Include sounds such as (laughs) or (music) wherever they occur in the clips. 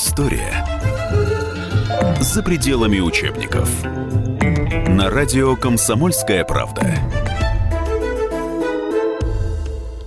История за пределами учебников. На радио «Комсомольская правда».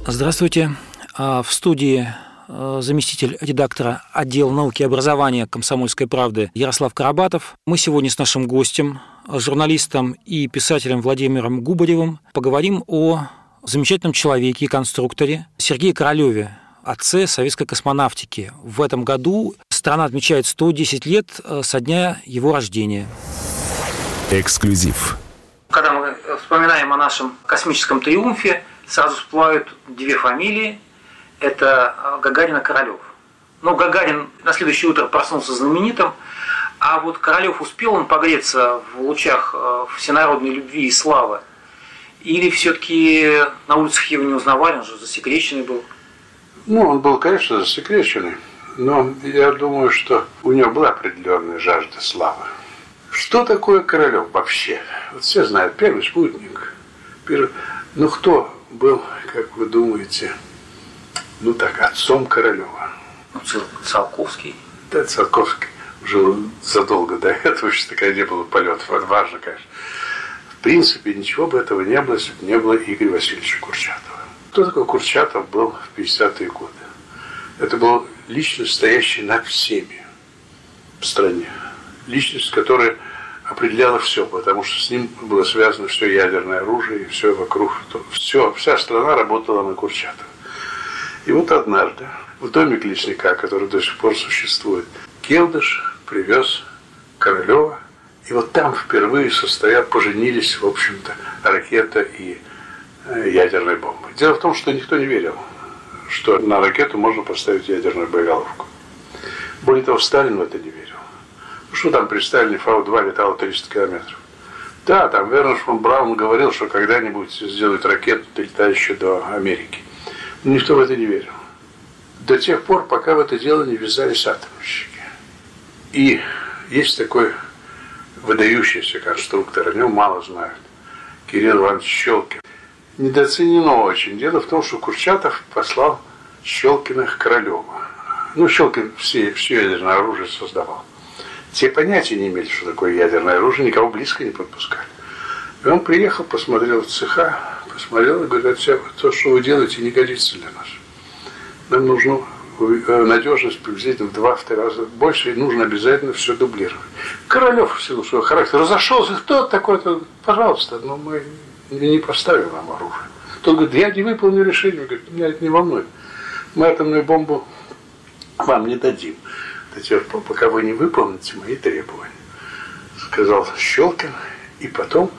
Здравствуйте. А, в студии а, заместитель редактора отдела науки и образования «Комсомольской правды» Ярослав Карабатов. Мы сегодня с нашим гостем, журналистом и писателем Владимиром Губаревым поговорим о замечательном человеке и конструкторе Сергее Королеве, отце советской космонавтики. В этом году страна отмечает 110 лет э, со дня его рождения. Эксклюзив. Когда мы вспоминаем о нашем космическом триумфе, сразу всплывают две фамилии. Это э, Гагарин и Королев. Но Гагарин на следующее утро проснулся знаменитым, а вот Королев успел он погреться в лучах э, всенародной любви и славы? Или все-таки на улицах его не узнавали, он же засекреченный был? Ну, он был, конечно, засекреченный, но я думаю, что у него была определенная жажда славы. Что такое Королев вообще? Вот все знают, первый спутник. Первый... Ну, кто был, как вы думаете, ну так, отцом Королева? Ну, Циолковский. Да, Циолковский жил задолго до этого, еще такая не было полетов. Важно, конечно. В принципе, ничего бы этого не было, если бы не было Игоря Васильевича Курчатова. Кто такой Курчатов был в 50-е годы? Это был личность, стоящая над всеми в стране. Личность, которая определяла все, потому что с ним было связано все ядерное оружие все вокруг. Все, вся страна работала на Курчатова. И вот однажды в домик лесника, который до сих пор существует, Келдыш привез Королева, и вот там впервые состоят, поженились, в общем-то, ракета и Э, ядерной бомбы. Дело в том, что никто не верил, что на ракету можно поставить ядерную боеголовку. Более того, Сталин в это не верил. Ну что там при Сталине Фау-2 летало 300 километров? Да, там Вернер фон Браун говорил, что когда-нибудь сделают ракету, долетающую до Америки. Но никто в это не верил. До тех пор, пока в это дело не ввязались атомщики. И есть такой выдающийся конструктор, о нем мало знают. Кирилл Иванович Щелкин недооценено очень. Дело в том, что Курчатов послал Щелкиных Королева. Ну, Щелкин все, все ядерное оружие создавал. Те понятия не имели, что такое ядерное оружие, никого близко не подпускали. И он приехал, посмотрел в цеха, посмотрел и говорит, то, что вы делаете, не годится для нас. Нам нужно э, надежность приблизительно в два-три раза больше, и нужно обязательно все дублировать. Королев в силу своего характера разошелся, кто такой-то, пожалуйста, но мы не поставил нам оружие. Тот говорит, я не выполнил решение. Говорит, меня это не волнует. Мы атомную бомбу вам не дадим. До тех пор, пока вы не выполните мои требования. Сказал Щелкин. И потом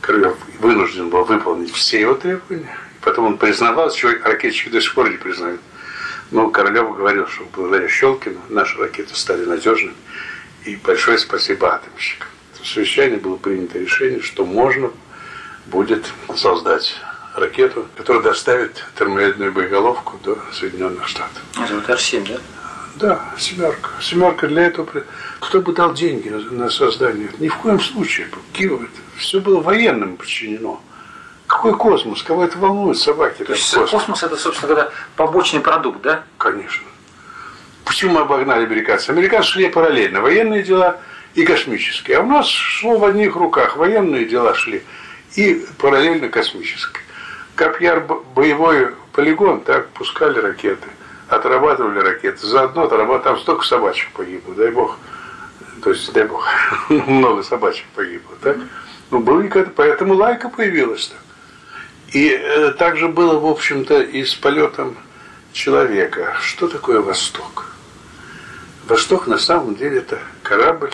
Крылов вынужден был выполнить все его требования. И потом он признавал, чего ракетчики до сих пор не признают. Но Королев говорил, что благодаря Щелкину наши ракеты стали надежными. И большое спасибо атомщикам. В совещании было принято решение, что можно будет создать ракету, которая доставит термоядерную боеголовку до Соединенных Штатов. Это вот Р-7, да? Да, семерка. Семерка для этого... Кто бы дал деньги на создание? Ни в коем случае. Киев, все было военным подчинено. Какой космос? Кого это волнует, собаки? То есть космос. космос это, собственно говоря, побочный продукт, да? Конечно. Почему мы обогнали американцев? Американцы шли параллельно. Военные дела и космические. А у нас шло в одних руках. Военные дела шли и параллельно космической. Как яр боевой полигон, так пускали ракеты, отрабатывали ракеты. Заодно отрабатывали, там столько собачек погибло, дай бог. То есть, дай бог, (laughs) много собачек погибло, так? Ну, было когда поэтому лайка появилась так. И э, также было, в общем-то, и с полетом человека. Что такое Восток? Восток на самом деле это корабль,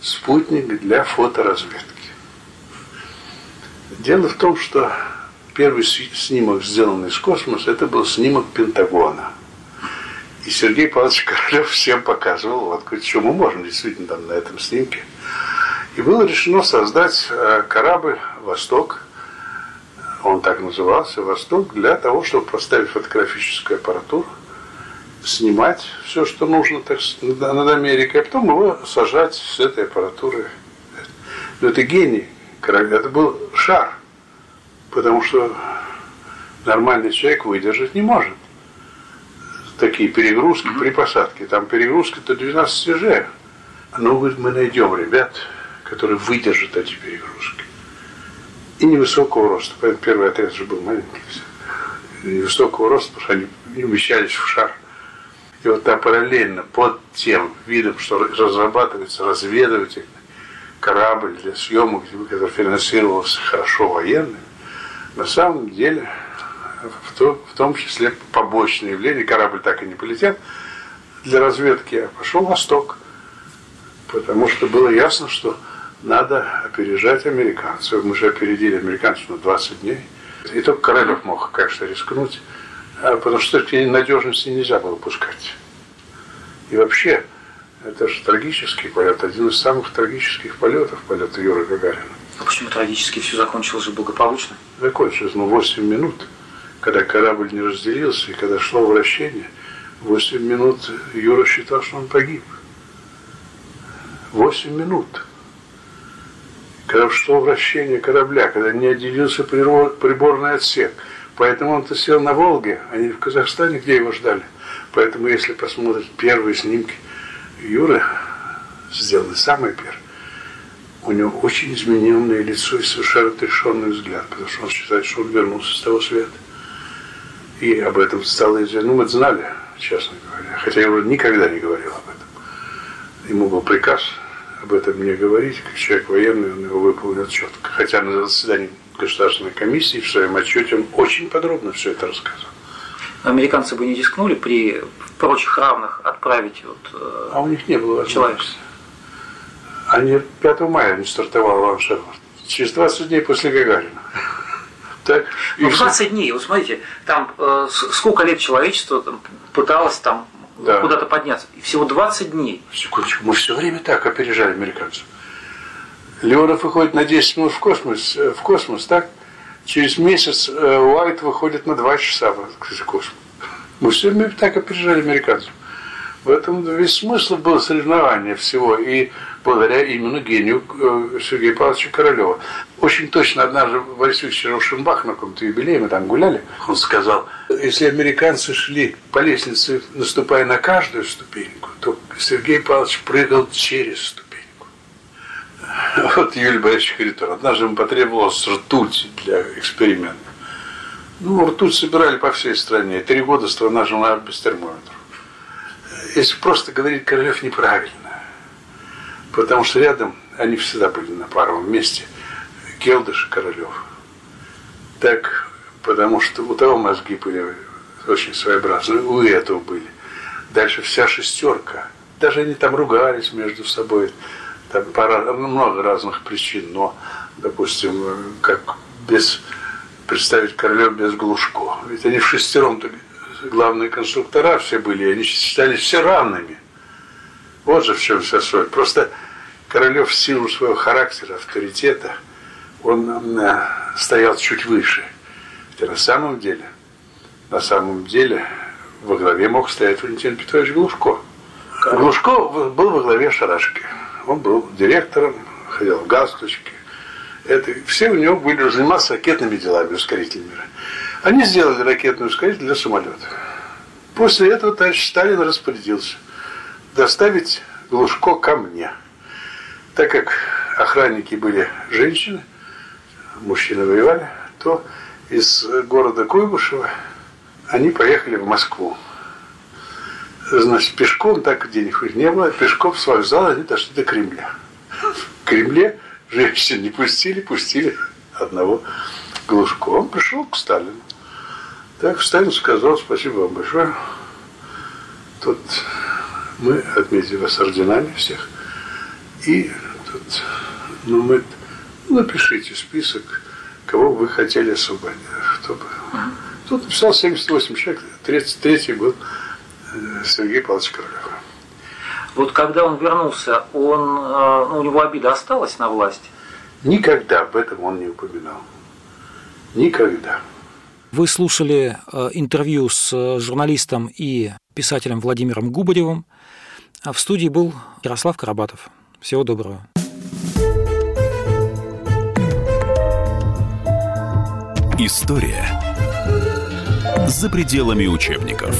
спутник для фоторазведки. Дело в том, что первый снимок, сделанный из космоса, это был снимок Пентагона. И Сергей Павлович Королев всем показывал, вот что мы можем действительно там на этом снимке. И было решено создать э, корабль «Восток», он так назывался, «Восток», для того, чтобы поставить фотографическую аппаратуру, снимать все, что нужно так, над Америкой, а потом его сажать с этой аппаратуры. Но это гений это был шар, потому что нормальный человек выдержать не может такие перегрузки при посадке. Там перегрузка до 12 Ж. Ну, говорит, мы найдем ребят, которые выдержат эти перегрузки. И невысокого роста. Поэтому первый отряд же был маленький. Невысокого роста, потому что они не умещались в шар. И вот там параллельно под тем видом, что разрабатывается разведывательный корабль для съемок, который финансировался хорошо военными, на самом деле в, то, в том числе побочное явление, корабль так и не полетел для разведки, а пошел восток. Потому что было ясно, что надо опережать американцев. Мы же опередили американцев на 20 дней. И только Королев мог, конечно, рискнуть, а потому что надежности нельзя было пускать. И вообще, это же трагический полет, один из самых трагических полетов, полета Юры Гагарина. А почему трагически? Все закончилось же благополучно? Закончилось, ну, 8 минут – когда корабль не разделился и когда шло вращение, 8 минут Юра считал, что он погиб. 8 минут. Когда шло вращение корабля, когда не отделился приборный отсек. Поэтому он-то сел на Волге, а не в Казахстане, где его ждали. Поэтому, если посмотреть первые снимки Юры, сделаны самые первые, у него очень измененное лицо и совершенно отрешенный взгляд, потому что он считает, что он вернулся с того света. И об этом стало известно. Ну, мы знали, честно говоря. Хотя я уже никогда не говорил об этом. Ему был приказ об этом не говорить. Как человек военный, он его выполнил четко. Хотя на заседании Государственной комиссии в своем отчете он очень подробно все это рассказывал. Американцы бы не рискнули при прочих равных отправить вот, э, А у них не было возможности. Они 5 мая не стартовал Ван Через 20 дней после Гагарина. (laughs) Так, ну, 20 дней, вот смотрите, там э, сколько лет человечество там, пыталось там да. куда-то подняться. И всего 20 дней. Секундочку, мы все время так опережали американцев. Леонов выходит на 10 минут в космос, э, в космос, так? Через месяц э, Уайт выходит на 2 часа в космос. Мы все так опережали американцев. В этом весь смысл был соревнования всего. И благодаря именно гению э, Сергея Павловича Королева. Очень точно однажды Борис Викторович Рошенбах на каком-то юбилее, мы там гуляли, он сказал, если американцы шли по лестнице, наступая на каждую ступеньку, то Сергей Павлович прыгал через ступеньку. (laughs) Вот Юлий Борисович Харитон. Однажды ему потребовалось ртуть для эксперимента. Ну, ртуть собирали по всей стране. Три года страна жила без термометров. Если просто говорить Королев неправильно, Потому что рядом они всегда были на паровом месте. Келдыш и Королев. Так, потому что у того мозги были очень своеобразные, у этого были. Дальше вся шестерка. Даже они там ругались между собой. Там ну, много разных причин, но, допустим, как без представить Королев без Глушко. Ведь они в шестером главные конструктора все были, и они считались все равными. Вот же в чем вся соль. Просто Королев в силу своего характера, авторитета, он стоял чуть выше. Хотя на самом деле, на самом деле, во главе мог стоять Валентин Петрович Глушко. Глушко был во главе шарашки. Он был директором, ходил в галстучке. Это, все у него были заниматься ракетными делами, ускорительными. Они сделали ракетный ускоритель для самолета. После этого товарищ Сталин распорядился доставить Глушко ко мне – так как охранники были женщины, мужчины воевали, то из города Куйбышева они поехали в Москву. Значит, пешком, так денег не было, пешком с вокзала они дошли до Кремля. В Кремле женщин не пустили, пустили одного Глушко. Он пришел к Сталину. Так Сталин сказал, спасибо вам большое. Тут мы отметили вас орденами всех. И тут, ну, мы, напишите список, кого вы хотели освободить. Чтобы... Тут написал 78 человек, 33 год Сергей Павлович Королев. Вот когда он вернулся, он, э, ну, у него обида осталась на власть? Никогда об этом он не упоминал. Никогда. Вы слушали э, интервью с журналистом и писателем Владимиром Губаревым. А в студии был Ярослав Карабатов. Всего доброго. История За пределами учебников.